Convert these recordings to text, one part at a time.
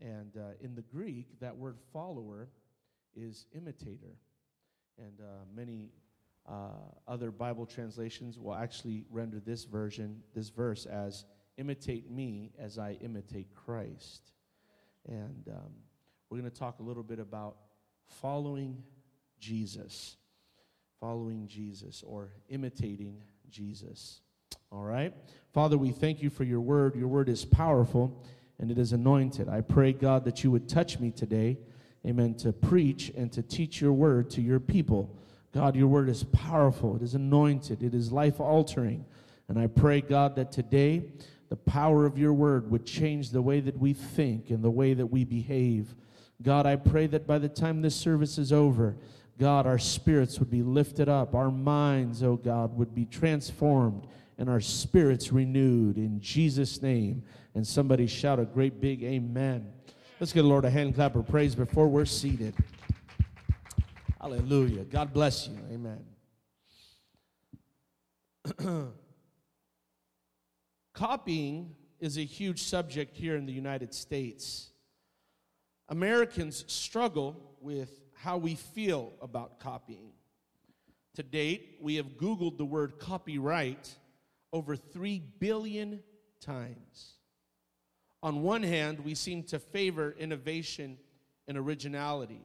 And uh, in the Greek, that word follower is imitator. And uh, many uh, other Bible translations will actually render this version, this verse, as imitate me as I imitate Christ. And um, we're going to talk a little bit about following Jesus, following Jesus, or imitating Jesus. All right? Father, we thank you for your word. Your word is powerful and it is anointed. I pray, God, that you would touch me today, amen, to preach and to teach your word to your people. God, your word is powerful, it is anointed, it is life altering. And I pray, God, that today the power of your word would change the way that we think and the way that we behave. God, I pray that by the time this service is over, God, our spirits would be lifted up, our minds, oh God, would be transformed, and our spirits renewed in Jesus' name. And somebody shout a great big amen. Let's give the Lord a hand clap of praise before we're seated. Hallelujah. God bless you. Amen. Copying is a huge subject here in the United States. Americans struggle with how we feel about copying. To date, we have Googled the word copyright over 3 billion times. On one hand, we seem to favor innovation and originality,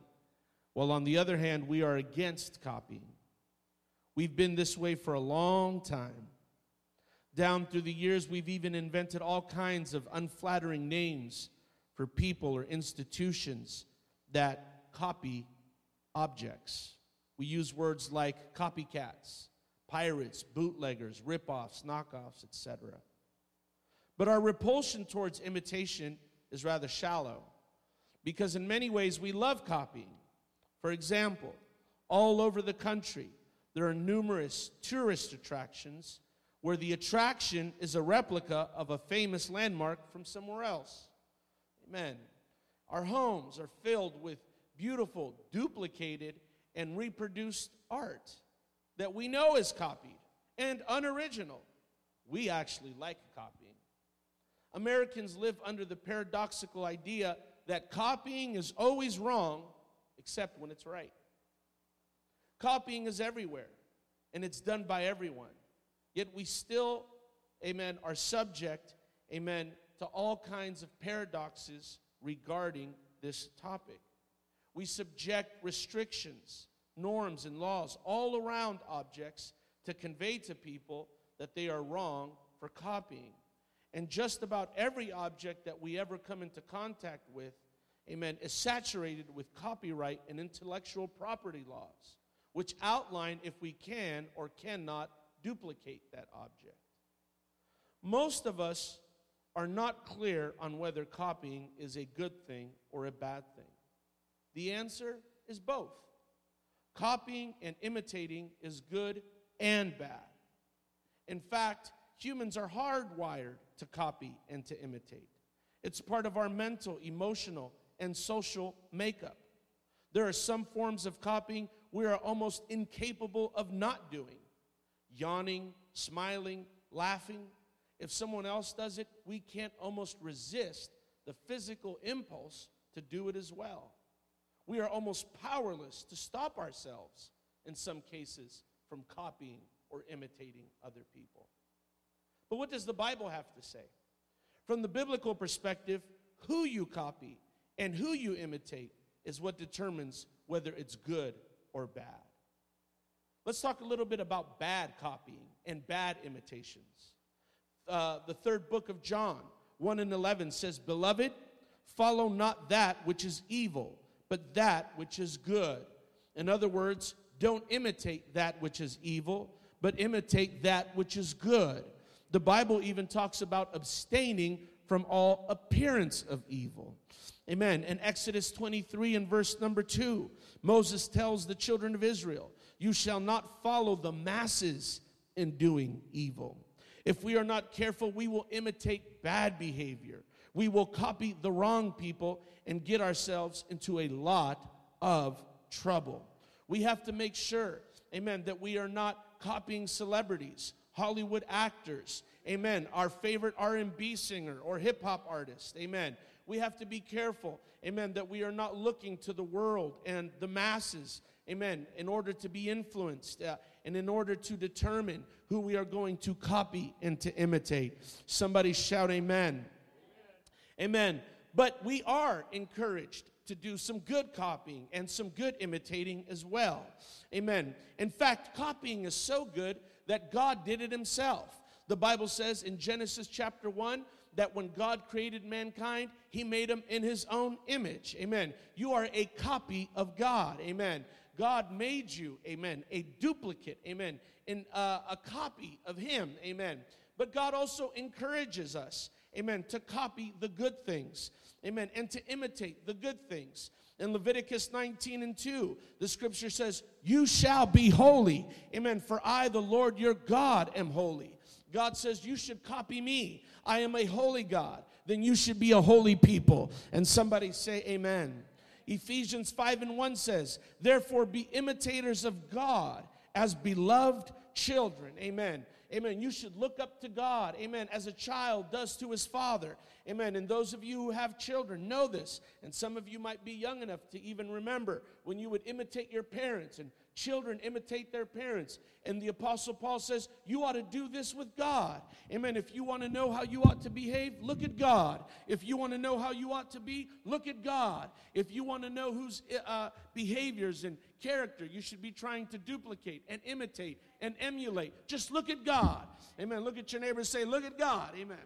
while on the other hand, we are against copying. We've been this way for a long time. Down through the years, we've even invented all kinds of unflattering names for people or institutions that copy objects. We use words like copycats, pirates, bootleggers, ripoffs, knockoffs, etc. But our repulsion towards imitation is rather shallow because, in many ways, we love copying. For example, all over the country, there are numerous tourist attractions where the attraction is a replica of a famous landmark from somewhere else. Amen. Our homes are filled with beautiful, duplicated, and reproduced art that we know is copied and unoriginal. We actually like copying. Americans live under the paradoxical idea that copying is always wrong except when it's right. Copying is everywhere and it's done by everyone. Yet we still, amen, are subject, amen, to all kinds of paradoxes regarding this topic. We subject restrictions, norms, and laws all around objects to convey to people that they are wrong for copying. And just about every object that we ever come into contact with, amen, is saturated with copyright and intellectual property laws, which outline if we can or cannot duplicate that object. Most of us are not clear on whether copying is a good thing or a bad thing. The answer is both. Copying and imitating is good and bad. In fact, humans are hardwired to copy and to imitate. It's part of our mental, emotional, and social makeup. There are some forms of copying we are almost incapable of not doing yawning, smiling, laughing. If someone else does it, we can't almost resist the physical impulse to do it as well. We are almost powerless to stop ourselves, in some cases, from copying or imitating other people. But what does the Bible have to say? From the biblical perspective, who you copy and who you imitate is what determines whether it's good or bad. Let's talk a little bit about bad copying and bad imitations. Uh, the third book of John, 1 and 11 says, Beloved, follow not that which is evil, but that which is good. In other words, don't imitate that which is evil, but imitate that which is good. The Bible even talks about abstaining from all appearance of evil. Amen. In Exodus 23 and verse number 2, Moses tells the children of Israel, You shall not follow the masses in doing evil. If we are not careful, we will imitate bad behavior. We will copy the wrong people and get ourselves into a lot of trouble. We have to make sure, amen, that we are not copying celebrities Hollywood actors, amen, our favorite R&B singer or hip hop artist, amen. We have to be careful, amen, that we are not looking to the world and the masses, amen, in order to be influenced uh, and in order to determine who we are going to copy and to imitate. Somebody shout, Amen. Amen. But we are encouraged to do some good copying and some good imitating as well. Amen. In fact, copying is so good that God did it himself. The Bible says in Genesis chapter 1 that when God created mankind, he made him in his own image. Amen. You are a copy of God. Amen. God made you, amen, a duplicate, amen, in uh, a copy of him. Amen. But God also encourages us, amen, to copy the good things. Amen. And to imitate the good things. In Leviticus 19 and 2, the scripture says, You shall be holy. Amen. For I, the Lord your God, am holy. God says, You should copy me. I am a holy God. Then you should be a holy people. And somebody say, Amen. Ephesians 5 and 1 says, Therefore be imitators of God as beloved children. Amen. Amen. You should look up to God. Amen. As a child does to his father. Amen. And those of you who have children know this. And some of you might be young enough to even remember when you would imitate your parents and children imitate their parents. And the Apostle Paul says, You ought to do this with God. Amen. If you want to know how you ought to behave, look at God. If you want to know how you ought to be, look at God. If you want to know whose uh, behaviors and character you should be trying to duplicate and imitate and emulate. Just look at God. Amen. Look at your neighbor and say, Look at God. Amen.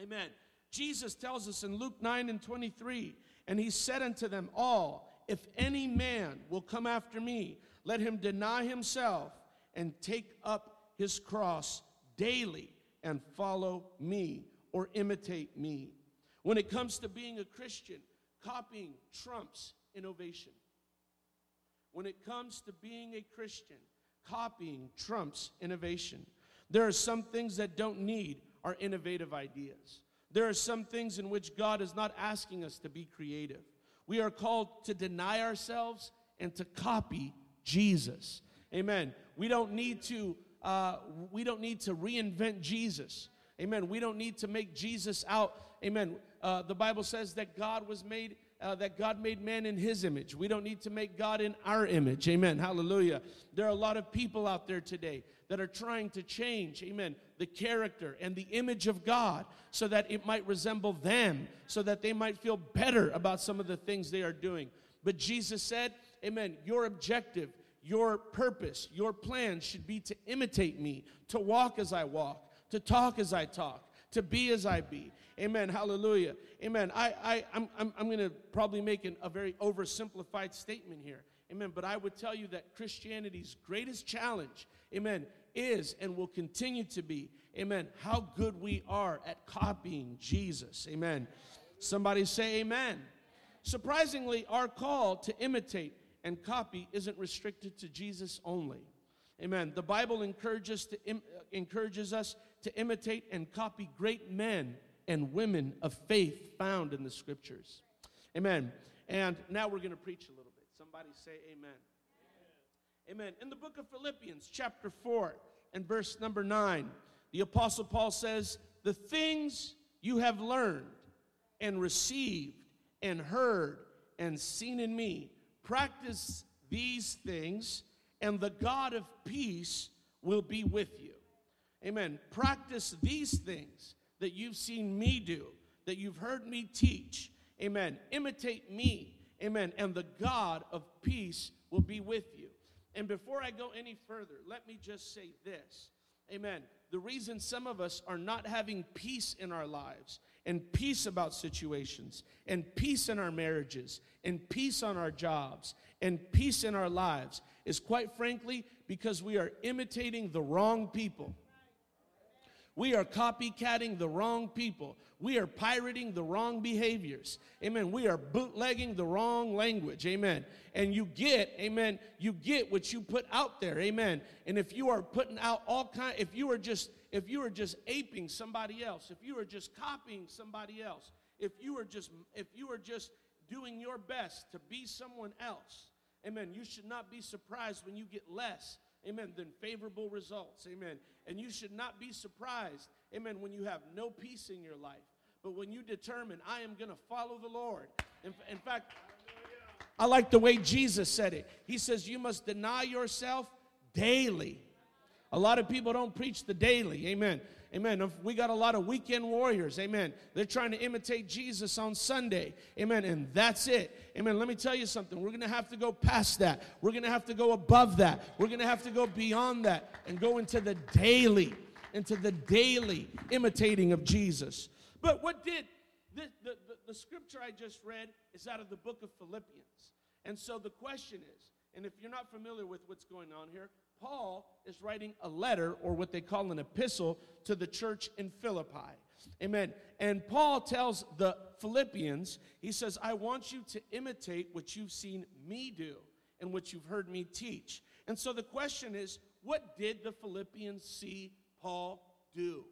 Amen. Jesus tells us in Luke 9 and 23, and he said unto them all, If any man will come after me, let him deny himself and take up his cross daily and follow me or imitate me. When it comes to being a Christian, copying trumps innovation. When it comes to being a Christian, Copying trumps innovation. There are some things that don't need our innovative ideas. There are some things in which God is not asking us to be creative. We are called to deny ourselves and to copy Jesus. Amen. We don't need to uh, we don't need to reinvent Jesus. Amen. We don't need to make Jesus out. Amen. Uh, the Bible says that God was made uh, that God made man in his image. We don't need to make God in our image. Amen. Hallelujah. There are a lot of people out there today that are trying to change, amen, the character and the image of God so that it might resemble them, so that they might feel better about some of the things they are doing. But Jesus said, amen, your objective, your purpose, your plan should be to imitate me, to walk as I walk, to talk as I talk, to be as I be. Amen. Hallelujah. Amen. I, I, I'm, I'm, I'm going to probably make an, a very oversimplified statement here. Amen. But I would tell you that Christianity's greatest challenge, amen, is and will continue to be, amen, how good we are at copying Jesus. Amen. Somebody say amen. Surprisingly, our call to imitate and copy isn't restricted to Jesus only. Amen. The Bible encourages, to, Im- encourages us to imitate and copy great men and women of faith found in the scriptures. Amen. And now we're going to preach a little bit. Somebody say amen. amen. Amen. In the book of Philippians, chapter 4, and verse number 9, the Apostle Paul says, The things you have learned and received and heard and seen in me, practice these things, and the God of peace will be with you. Amen. Practice these things that you've seen me do, that you've heard me teach. Amen. Imitate me. Amen. And the God of peace will be with you. And before I go any further, let me just say this. Amen. The reason some of us are not having peace in our lives and peace about situations and peace in our marriages and peace on our jobs and peace in our lives is quite frankly because we are imitating the wrong people. We are copycatting the wrong people. We are pirating the wrong behaviors. Amen. We are bootlegging the wrong language. Amen. And you get, amen, you get what you put out there. Amen. And if you are putting out all kind if you are just if you are just aping somebody else, if you are just copying somebody else, if you are just if you are just doing your best to be someone else, amen, you should not be surprised when you get less amen, than favorable results, amen. And you should not be surprised, amen, when you have no peace in your life. But when you determine, I am going to follow the Lord, in, in fact, I like the way Jesus said it. He says, You must deny yourself daily. A lot of people don't preach the daily. Amen. Amen. We got a lot of weekend warriors. Amen. They're trying to imitate Jesus on Sunday. Amen. And that's it. Amen. Let me tell you something. We're going to have to go past that. We're going to have to go above that. We're going to have to go beyond that and go into the daily, into the daily imitating of Jesus. But what did the, the, the, the scripture I just read is out of the book of Philippians. And so the question is, and if you're not familiar with what's going on here, Paul is writing a letter or what they call an epistle to the church in Philippi. Amen. And Paul tells the Philippians, he says, I want you to imitate what you've seen me do and what you've heard me teach. And so the question is, what did the Philippians see Paul do?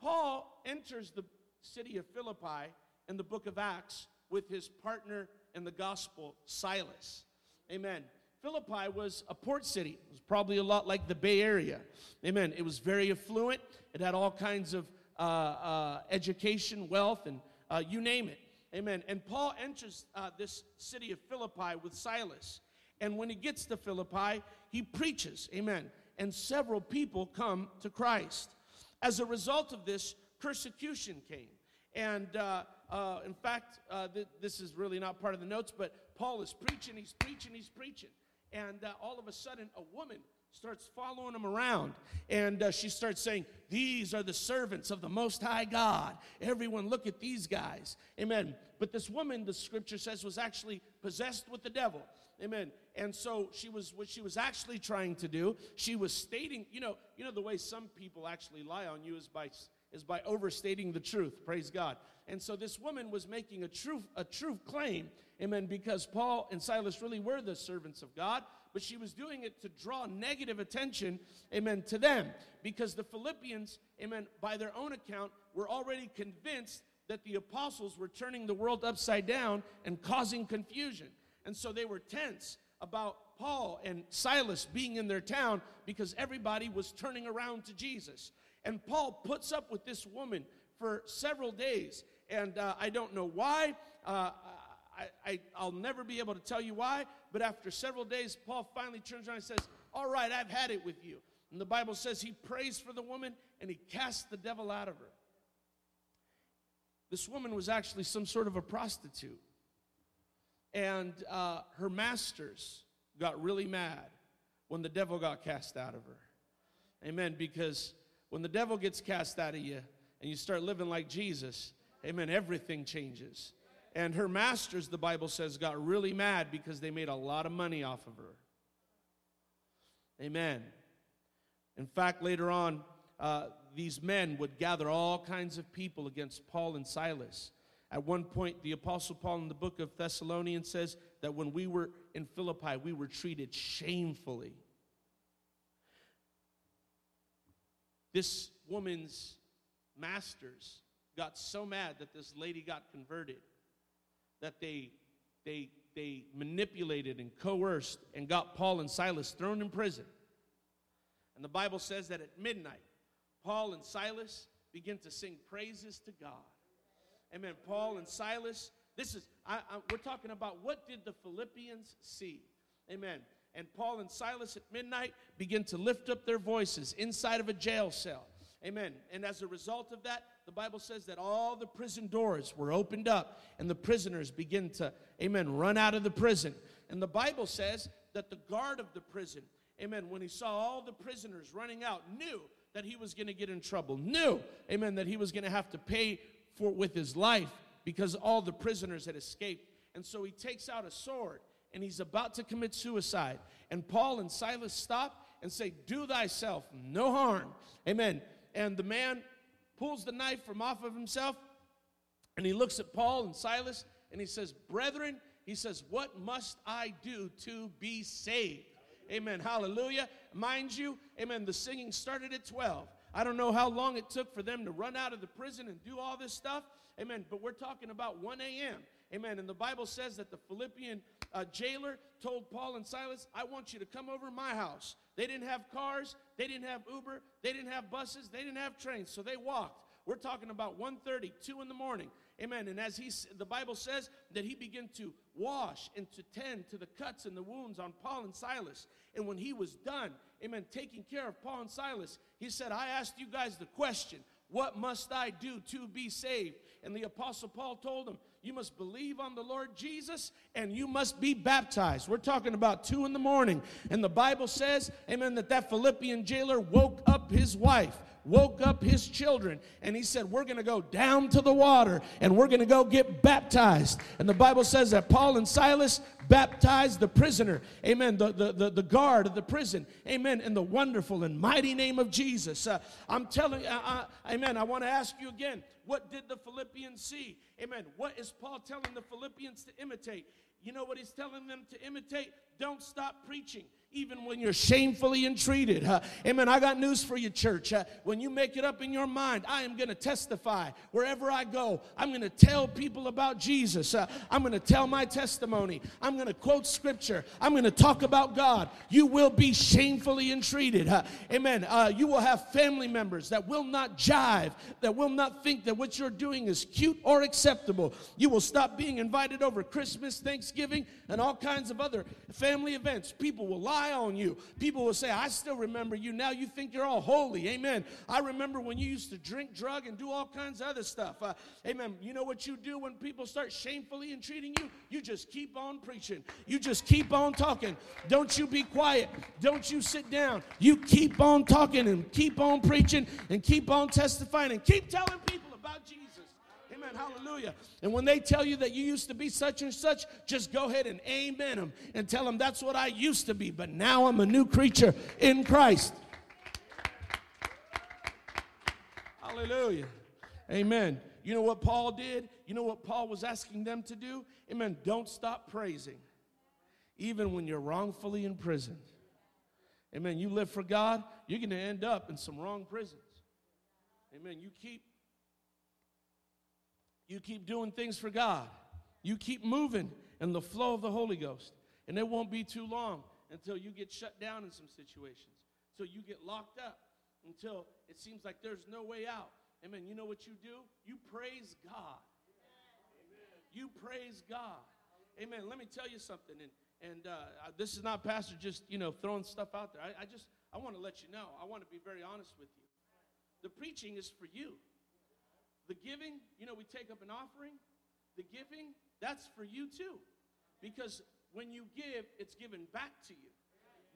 Paul enters the city of Philippi in the book of Acts with his partner in the gospel, Silas. Amen. Philippi was a port city. It was probably a lot like the Bay Area. Amen. It was very affluent. It had all kinds of uh, uh, education, wealth, and uh, you name it. Amen. And Paul enters uh, this city of Philippi with Silas. And when he gets to Philippi, he preaches. Amen. And several people come to Christ. As a result of this, persecution came. And uh, uh, in fact, th- this is really not part of the notes, but Paul is preaching, he's preaching, he's preaching and uh, all of a sudden a woman starts following him around and uh, she starts saying these are the servants of the most high god. Everyone look at these guys. Amen. But this woman the scripture says was actually possessed with the devil. Amen. And so she was what she was actually trying to do she was stating you know you know the way some people actually lie on you is by is by overstating the truth praise god and so this woman was making a truth a truth claim amen, because Paul and Silas really were the servants of God, but she was doing it to draw negative attention, amen, to them, because the Philippians, amen, by their own account, were already convinced that the apostles were turning the world upside down and causing confusion. And so they were tense about Paul and Silas being in their town because everybody was turning around to Jesus. And Paul puts up with this woman for several days. And uh, I don't know why. Uh, I, I, will never be able to tell you why, but after several days, Paul finally turns around and says, All right, I've had it with you. And the Bible says he prays for the woman and he casts the devil out of her. This woman was actually some sort of a prostitute. And uh, her masters got really mad when the devil got cast out of her. Amen. Because when the devil gets cast out of you and you start living like Jesus, amen, everything changes. And her masters, the Bible says, got really mad because they made a lot of money off of her. Amen. In fact, later on, uh, these men would gather all kinds of people against Paul and Silas. At one point, the Apostle Paul in the book of Thessalonians says that when we were in Philippi, we were treated shamefully. This woman's masters got so mad that this lady got converted that they, they, they manipulated and coerced and got Paul and Silas thrown in prison. And the Bible says that at midnight, Paul and Silas begin to sing praises to God. Amen. Paul and Silas, this is, I, I, we're talking about what did the Philippians see? Amen. And Paul and Silas at midnight begin to lift up their voices inside of a jail cell. Amen. And as a result of that, the Bible says that all the prison doors were opened up and the prisoners begin to, amen, run out of the prison. And the Bible says that the guard of the prison, amen, when he saw all the prisoners running out, knew that he was going to get in trouble, knew, amen, that he was going to have to pay for with his life because all the prisoners had escaped. And so he takes out a sword and he's about to commit suicide. And Paul and Silas stop and say, Do thyself no harm. Amen. And the man pulls the knife from off of himself, and he looks at Paul and Silas, and he says, Brethren, he says, What must I do to be saved? Amen. Hallelujah. Mind you, amen, the singing started at 12. I don't know how long it took for them to run out of the prison and do all this stuff. Amen. But we're talking about 1 a.m. Amen. And the Bible says that the Philippian uh, jailer told Paul and Silas, I want you to come over to my house. They didn't have cars, they didn't have Uber, they didn't have buses, they didn't have trains, so they walked. We're talking about 1:30, 2 in the morning. Amen. And as he, the Bible says that he began to wash and to tend to the cuts and the wounds on Paul and Silas. And when he was done, amen, taking care of Paul and Silas, he said, I asked you guys the question, what must I do to be saved? And the Apostle Paul told them, You must believe on the Lord Jesus and you must be baptized. We're talking about two in the morning. And the Bible says, Amen, that that Philippian jailer woke up his wife woke up his children and he said, We're going to go down to the water and we're going to go get baptized. And the Bible says that Paul and Silas baptized the prisoner, amen, the, the, the, the guard of the prison, amen, in the wonderful and mighty name of Jesus. Uh, I'm telling uh, uh, amen, I want to ask you again, what did the Philippians see? Amen. What is Paul telling the Philippians to imitate? You know what he's telling them to imitate? Don't stop preaching even when you're shamefully entreated. Uh, amen. I got news for you, church. Uh, when you make it up in your mind, I am going to testify wherever I go. I'm going to tell people about Jesus. Uh, I'm going to tell my testimony. I'm going to quote scripture. I'm going to talk about God. You will be shamefully entreated. amen. Uh, you will have family members that will not jive, that will not think that what you're doing is cute or acceptable. You will stop being invited over Christmas, Thanksgiving, and all kinds of other family events. People will lie on you. People will say, I still remember you. Now you think you're all holy. Amen. I remember when you used to drink, drug, and do all kinds of other stuff. Uh, amen. You know what you do when people start shamefully entreating you? You just keep on preaching. You just keep on talking. Don't you be quiet. Don't you sit down. You keep on talking and keep on preaching and keep on testifying and keep telling people about Jesus. Amen. Hallelujah. And when they tell you that you used to be such and such, just go ahead and amen them and tell them that's what I used to be, but now I'm a new creature in Christ. Hallelujah. Amen. You know what Paul did? You know what Paul was asking them to do? Amen. Don't stop praising, even when you're wrongfully imprisoned. Amen. You live for God, you're going to end up in some wrong prisons. Amen. You keep you keep doing things for God. You keep moving in the flow of the Holy Ghost. And it won't be too long until you get shut down in some situations, until you get locked up, until it seems like there's no way out. Amen. You know what you do? You praise God. You praise God. Amen. Let me tell you something. And, and uh, this is not pastor just, you know, throwing stuff out there. I, I just, I want to let you know. I want to be very honest with you. The preaching is for you. The giving, you know, we take up an offering. The giving, that's for you too. Because when you give, it's given back to you.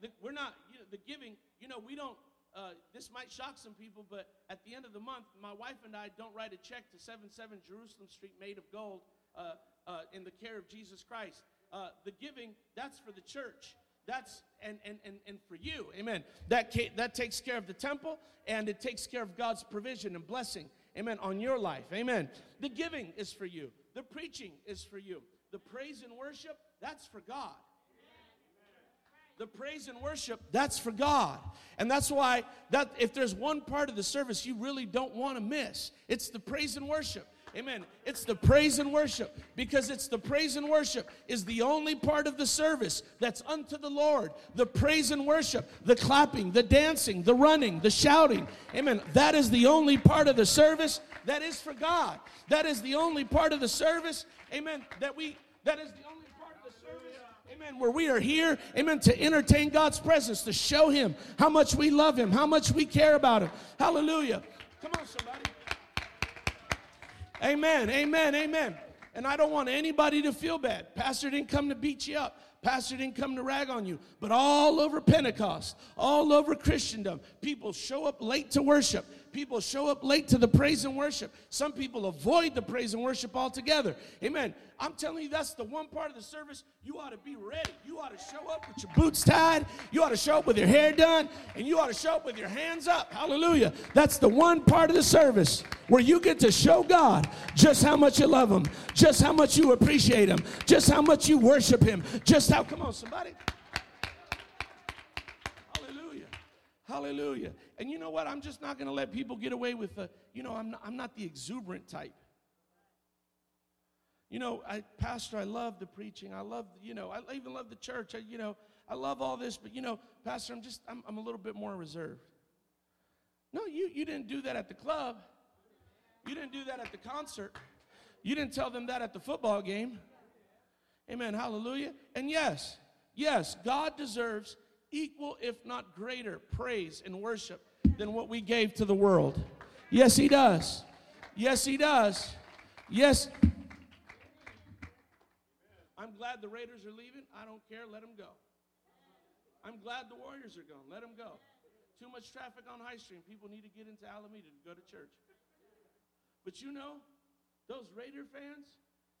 The, we're not, you know, the giving, you know, we don't, uh, this might shock some people, but at the end of the month, my wife and I don't write a check to 77 Jerusalem Street made of gold uh, uh, in the care of Jesus Christ. Uh, the giving, that's for the church. That's and and and, and for you, amen. That that takes care of the temple and it takes care of God's provision and blessing amen, on your life. Amen. The giving is for you, the preaching is for you, the praise and worship, that's for God. The praise and worship, that's for God. And that's why that if there's one part of the service you really don't want to miss, it's the praise and worship. Amen. It's the praise and worship because it's the praise and worship is the only part of the service that's unto the Lord. The praise and worship, the clapping, the dancing, the running, the shouting. Amen. That is the only part of the service that is for God. That is the only part of the service. Amen. That we that is the only part of the service. Amen. Where we are here, amen, to entertain God's presence, to show Him how much we love Him, how much we care about Him. Hallelujah. Come on, somebody. Amen, amen, amen. And I don't want anybody to feel bad. Pastor didn't come to beat you up. Pastor didn't come to rag on you. But all over Pentecost, all over Christendom, people show up late to worship. People show up late to the praise and worship. Some people avoid the praise and worship altogether. Amen. I'm telling you, that's the one part of the service you ought to be ready. You ought to show up with your boots tied. You ought to show up with your hair done. And you ought to show up with your hands up. Hallelujah. That's the one part of the service where you get to show God just how much you love Him, just how much you appreciate Him, just how much you worship Him, just how, come on, somebody. Hallelujah. Hallelujah. And you know what? I'm just not going to let people get away with the, you know, I'm not, I'm not the exuberant type. You know, I, Pastor, I love the preaching. I love, you know, I even love the church. I, you know, I love all this, but you know, Pastor, I'm just, I'm, I'm a little bit more reserved. No, you, you didn't do that at the club. You didn't do that at the concert. You didn't tell them that at the football game. Amen. Hallelujah. And yes, yes, God deserves equal, if not greater, praise and worship than what we gave to the world. Yes, He does. Yes, He does. Yes. I'm glad the Raiders are leaving. I don't care. Let them go. I'm glad the Warriors are gone. Let them go. Too much traffic on High Street. People need to get into Alameda to go to church. But you know, those Raider fans,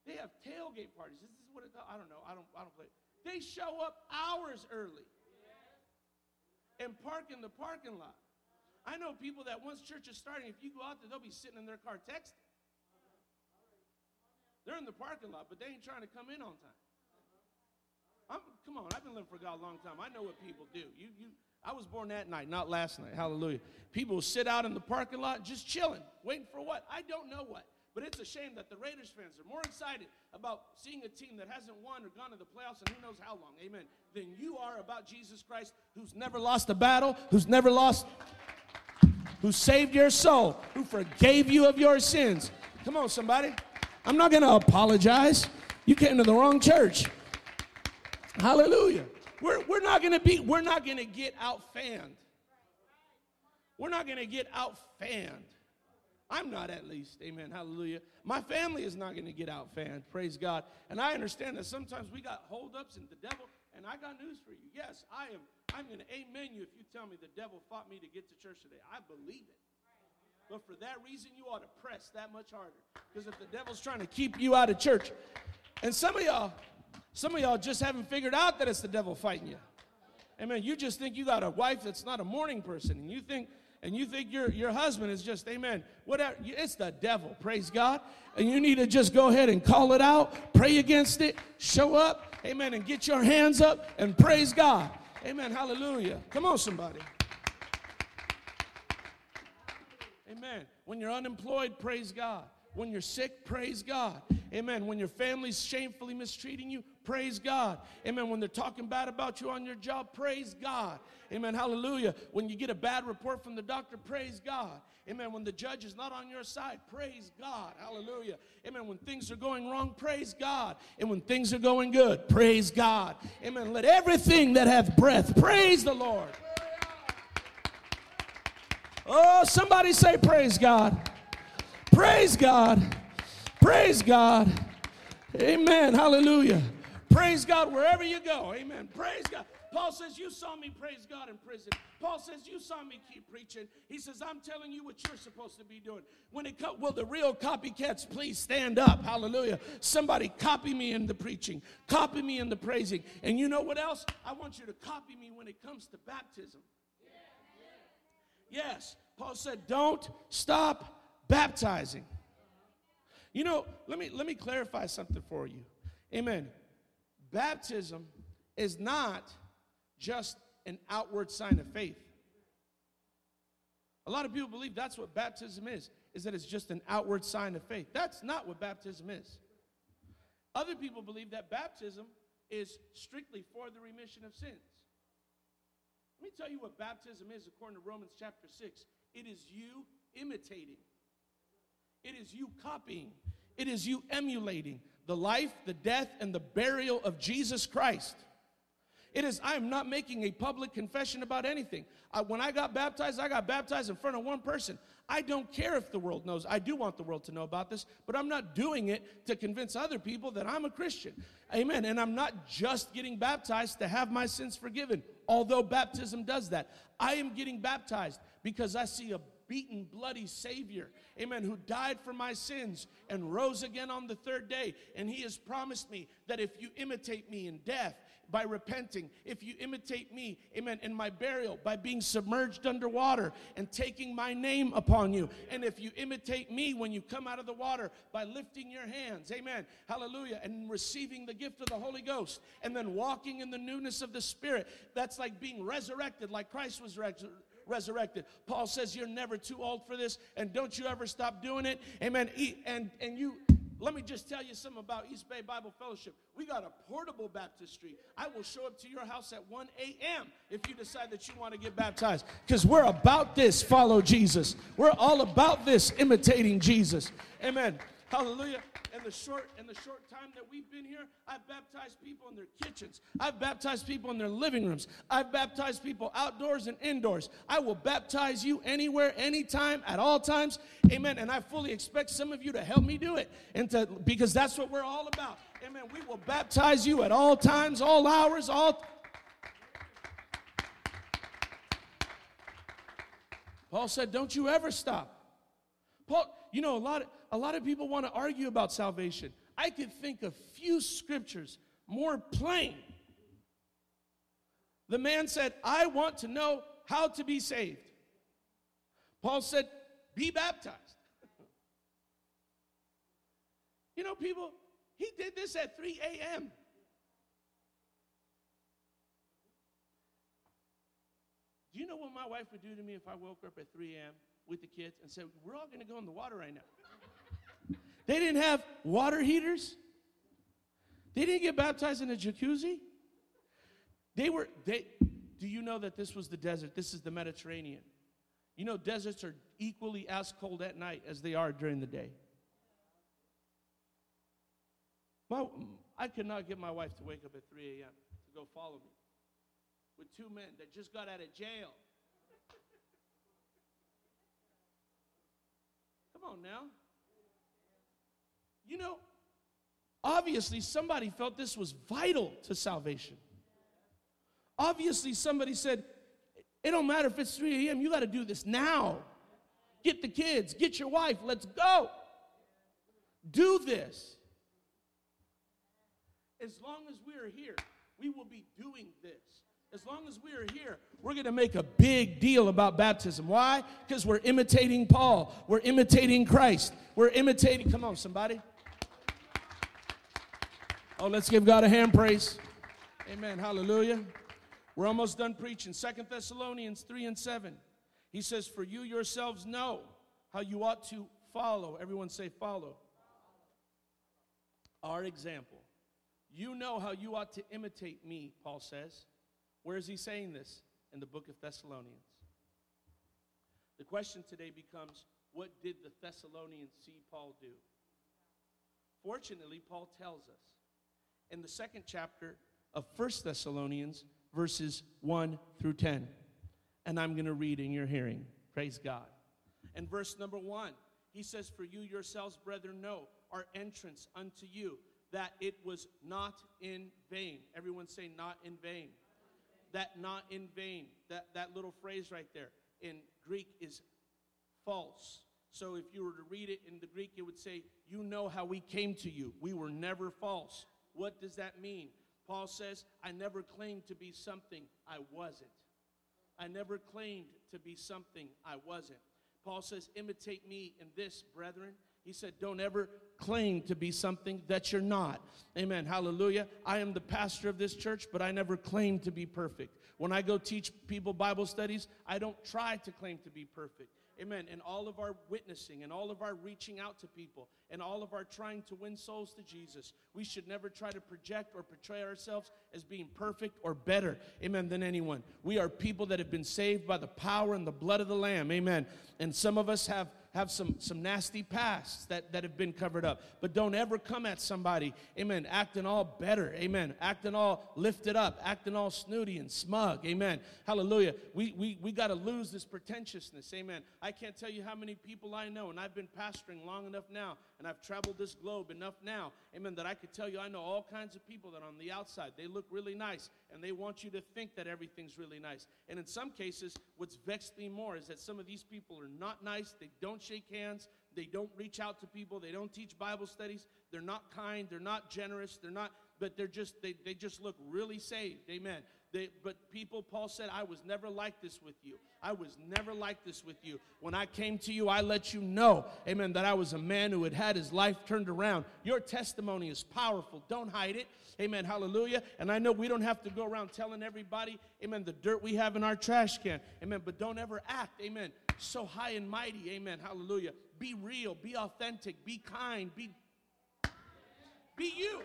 they have tailgate parties. This is what it, I don't know. I don't, I don't play. They show up hours early and park in the parking lot. I know people that once church is starting, if you go out there, they'll be sitting in their car texting. They're in the parking lot, but they ain't trying to come in on time. I'm, come on, I've been living for God a long time. I know what people do. You, you, I was born that night, not last night. Hallelujah. People sit out in the parking lot just chilling, waiting for what? I don't know what. But it's a shame that the Raiders fans are more excited about seeing a team that hasn't won or gone to the playoffs and who knows how long, amen, than you are about Jesus Christ, who's never lost a battle, who's never lost, who saved your soul, who forgave you of your sins. Come on, somebody. I'm not going to apologize. You came to the wrong church. Hallelujah. We're, we're not going to be, we're not going to get outfanned. We're not going to get outfanned. I'm not at least. Amen. Hallelujah. My family is not going to get outfanned. Praise God. And I understand that sometimes we got holdups and the devil. And I got news for you. Yes, I am. I'm going to amen you if you tell me the devil fought me to get to church today. I believe it. But for that reason, you ought to press that much harder. Because if the devil's trying to keep you out of church, and some of y'all, some of y'all just haven't figured out that it's the devil fighting you. Amen. You just think you got a wife that's not a morning person, and you think and you think your, your husband is just, amen, whatever, it's the devil, praise God. And you need to just go ahead and call it out, pray against it, show up, amen, and get your hands up and praise God. Amen, hallelujah. Come on, somebody. Amen. When you're unemployed, praise God. When you're sick, praise God. Amen. When your family's shamefully mistreating you, praise God. Amen. When they're talking bad about you on your job, praise God. Amen. Hallelujah. When you get a bad report from the doctor, praise God. Amen. When the judge is not on your side, praise God. Hallelujah. Amen. When things are going wrong, praise God. And when things are going good, praise God. Amen. Let everything that hath breath praise the Lord. Oh, somebody say, Praise God. Praise God. Praise God. Amen. Hallelujah. Praise God wherever you go. Amen. Praise God. Paul says, You saw me praise God in prison. Paul says, You saw me keep preaching. He says, I'm telling you what you're supposed to be doing. When it comes, will the real copycats please stand up? Hallelujah. Somebody copy me in the preaching, copy me in the praising. And you know what else? I want you to copy me when it comes to baptism. Yes, Paul said, Don't stop baptizing. You know, let me let me clarify something for you. Amen. Baptism is not just an outward sign of faith. A lot of people believe that's what baptism is, is that it's just an outward sign of faith. That's not what baptism is. Other people believe that baptism is strictly for the remission of sins. Let me tell you what baptism is according to Romans chapter 6. It is you imitating it is you copying, it is you emulating the life, the death, and the burial of Jesus Christ. It is, I am not making a public confession about anything. I, when I got baptized, I got baptized in front of one person. I don't care if the world knows. I do want the world to know about this, but I'm not doing it to convince other people that I'm a Christian. Amen. And I'm not just getting baptized to have my sins forgiven, although baptism does that. I am getting baptized because I see a beaten, bloody Savior, amen, who died for my sins and rose again on the third day. And He has promised me that if you imitate me in death, by repenting, if you imitate me, amen, in my burial, by being submerged underwater and taking my name upon you, and if you imitate me when you come out of the water by lifting your hands, amen, hallelujah, and receiving the gift of the Holy Ghost, and then walking in the newness of the Spirit, that's like being resurrected, like Christ was resurrected resurrected. Paul says you're never too old for this, and don't you ever stop doing it. Amen. And and you Let me just tell you something about East Bay Bible Fellowship. We got a portable baptistry. I will show up to your house at 1 a.m. if you decide that you want to get baptized. Because we're about this, follow Jesus. We're all about this, imitating Jesus. Amen. Hallelujah. In the short in the short time that we've been here, I've baptized people in their kitchens. I've baptized people in their living rooms. I've baptized people outdoors and indoors. I will baptize you anywhere, anytime, at all times. Amen. And I fully expect some of you to help me do it. And to because that's what we're all about. Amen. We will baptize you at all times, all hours, all Paul said, Don't you ever stop. Paul, you know, a lot of a lot of people want to argue about salvation. I could think of few scriptures more plain. The man said, I want to know how to be saved. Paul said, Be baptized. you know, people, he did this at 3 a.m. Do you know what my wife would do to me if I woke up at 3 a.m. with the kids and said, We're all going to go in the water right now? They didn't have water heaters. They didn't get baptized in a jacuzzi. They were, they, do you know that this was the desert? This is the Mediterranean. You know, deserts are equally as cold at night as they are during the day. My, I could not get my wife to wake up at 3 a.m. to go follow me with two men that just got out of jail. Come on now. You know, obviously somebody felt this was vital to salvation. Obviously somebody said, it don't matter if it's 3 a.m., you got to do this now. Get the kids, get your wife, let's go. Do this. As long as we're here, we will be doing this. As long as we're here, we're going to make a big deal about baptism. Why? Because we're imitating Paul. We're imitating Christ. We're imitating, come on, somebody. Oh, let's give God a hand praise. Amen. Hallelujah. We're almost done preaching. Second Thessalonians 3 and 7. He says, For you yourselves know how you ought to follow. Everyone say, follow. Our example. You know how you ought to imitate me, Paul says. Where is he saying this? In the book of Thessalonians. The question today becomes what did the Thessalonians see Paul do? Fortunately, Paul tells us in the second chapter of First Thessalonians, verses 1 through 10. And I'm going to read in your hearing. Praise God. And verse number 1, he says, For you yourselves, brethren, know our entrance unto you, that it was not in vain. Everyone say, not in vain. That not in vain, that, that little phrase right there in Greek is false. So if you were to read it in the Greek, it would say, You know how we came to you. We were never false. What does that mean? Paul says, I never claimed to be something I wasn't. I never claimed to be something I wasn't. Paul says, imitate me in this, brethren. He said, don't ever claim to be something that you're not. Amen. Hallelujah. I am the pastor of this church, but I never claim to be perfect. When I go teach people Bible studies, I don't try to claim to be perfect. Amen. And all of our witnessing and all of our reaching out to people and all of our trying to win souls to Jesus, we should never try to project or portray ourselves as being perfect or better, amen, than anyone. We are people that have been saved by the power and the blood of the Lamb, amen. And some of us have have some, some nasty pasts that, that have been covered up. But don't ever come at somebody, amen, acting all better, amen, acting all lifted up, acting all snooty and smug, amen. Hallelujah. We, we, we got to lose this pretentiousness, amen. I can't tell you how many people I know, and I've been pastoring long enough now, and I've traveled this globe enough now, amen, that I could tell you I know all kinds of people that on the outside, they look really nice, and they want you to think that everything's really nice. And in some cases, what's vexed me more is that some of these people are not nice, they don't shake hands, they don't reach out to people, they don't teach Bible studies, they're not kind, they're not generous, they're not, but they're just, they, they just look really saved. Amen. They, but people, Paul said, I was never like this with you. I was never like this with you. When I came to you, I let you know, amen, that I was a man who had had his life turned around. Your testimony is powerful. Don't hide it. Amen. Hallelujah. And I know we don't have to go around telling everybody, amen, the dirt we have in our trash can. Amen. But don't ever act, amen, so high and mighty. Amen. Hallelujah. Be real. Be authentic. Be kind. Be, be you.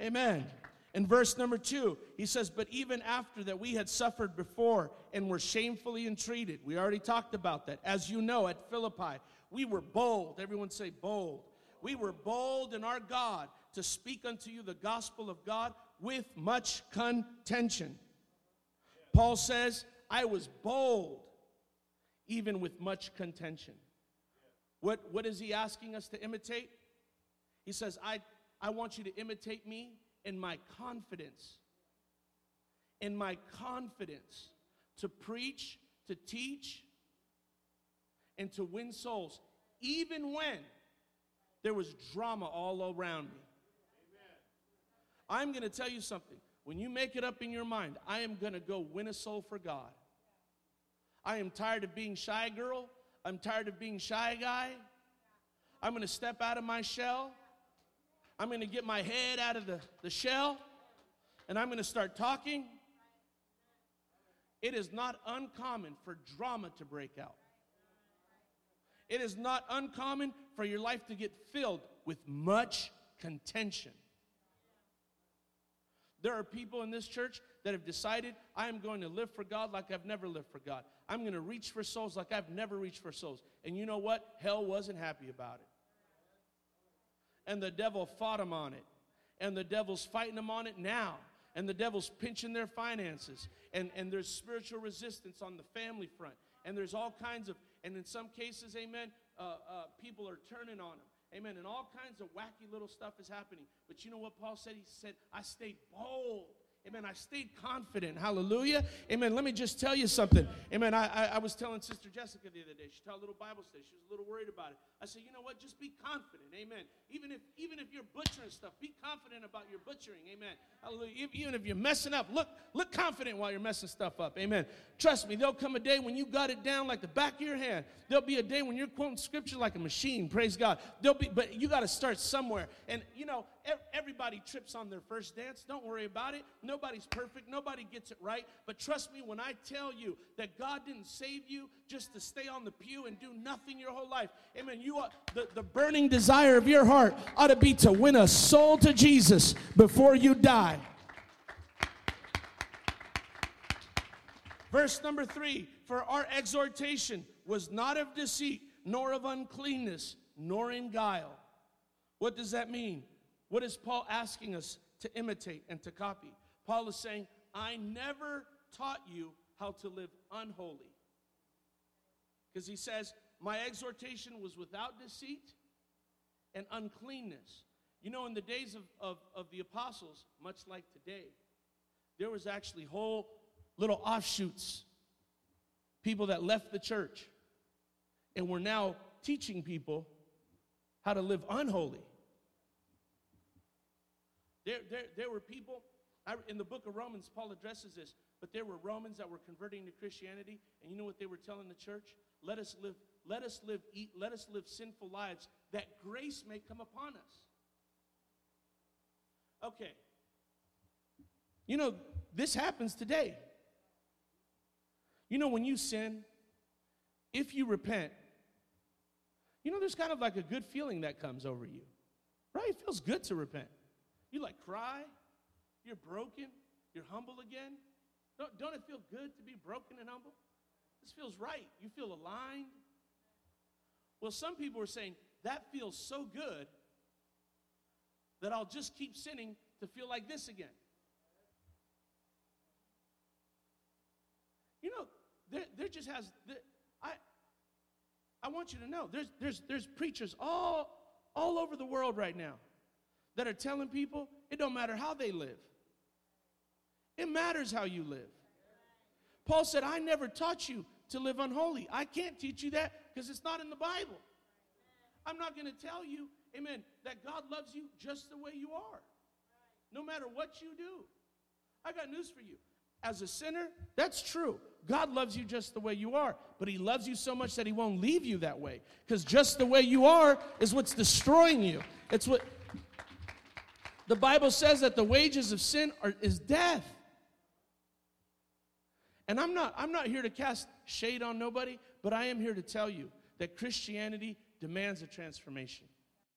Amen. In verse number two, he says, But even after that we had suffered before and were shamefully entreated. We already talked about that. As you know, at Philippi, we were bold. Everyone say bold. We were bold in our God to speak unto you the gospel of God with much contention. Paul says, I was bold, even with much contention. What, what is he asking us to imitate? He says, I, I want you to imitate me in my confidence. In my confidence to preach, to teach, and to win souls, even when there was drama all around me. I'm going to tell you something. When you make it up in your mind, I am going to go win a soul for God. I am tired of being shy girl. I'm tired of being shy guy. I'm going to step out of my shell. I'm going to get my head out of the, the shell and I'm going to start talking. It is not uncommon for drama to break out. It is not uncommon for your life to get filled with much contention. There are people in this church that have decided, I am going to live for God like I've never lived for God. I'm going to reach for souls like I've never reached for souls. And you know what? Hell wasn't happy about it. And the devil fought him on it. And the devil's fighting them on it now. And the devil's pinching their finances. And, and there's spiritual resistance on the family front. And there's all kinds of, and in some cases, amen, uh, uh, people are turning on them. Amen. And all kinds of wacky little stuff is happening. But you know what Paul said? He said, I stayed bold. Amen. I stayed confident. Hallelujah. Amen. Let me just tell you something. Amen. I, I, I, was telling Sister Jessica the other day. She taught a little Bible study. She was a little worried about it. I said, you know what? Just be confident. Amen. Even if even if you're butchering stuff, be confident about your butchering. Amen. Hallelujah. Even if you're messing up, look look confident while you're messing stuff up. Amen. Trust me, there'll come a day when you got it down like the back of your hand. There'll be a day when you're quoting scripture like a machine. Praise God. There'll be, but you got to start somewhere. And you know, everybody trips on their first dance. Don't worry about it. Nobody's perfect. Nobody gets it right. But trust me when I tell you that God didn't save you just to stay on the pew and do nothing your whole life. Amen. You the, the burning desire of your heart ought to be to win a soul to Jesus before you die. Verse number three For our exhortation was not of deceit, nor of uncleanness, nor in guile. What does that mean? What is Paul asking us to imitate and to copy? Paul is saying, I never taught you how to live unholy. Because he says, My exhortation was without deceit and uncleanness. You know, in the days of, of, of the apostles, much like today, there was actually whole little offshoots, people that left the church and were now teaching people how to live unholy. There, there, there were people, I, in the book of Romans, Paul addresses this, but there were Romans that were converting to Christianity, and you know what they were telling the church? Let us live, let us live, eat, let us live sinful lives that grace may come upon us. Okay. You know, this happens today. You know, when you sin, if you repent, you know, there's kind of like a good feeling that comes over you, right? It feels good to repent. You like cry, you're broken, you're humble again. Don't, don't it feel good to be broken and humble? This feels right. You feel aligned. Well, some people are saying that feels so good that I'll just keep sinning to feel like this again. You know, there, there just has, there, I, I want you to know, there's, there's, there's preachers all, all over the world right now that are telling people it don't matter how they live. It matters how you live. Paul said, I never taught you to live unholy. I can't teach you that because it's not in the Bible. I'm not going to tell you, amen, that God loves you just the way you are, no matter what you do. I got news for you as a sinner, that's true. God loves you just the way you are, but He loves you so much that He won't leave you that way. Because just the way you are is what's destroying you. It's what the Bible says that the wages of sin are, is death. And I'm not, I'm not here to cast shade on nobody, but I am here to tell you that Christianity demands a transformation.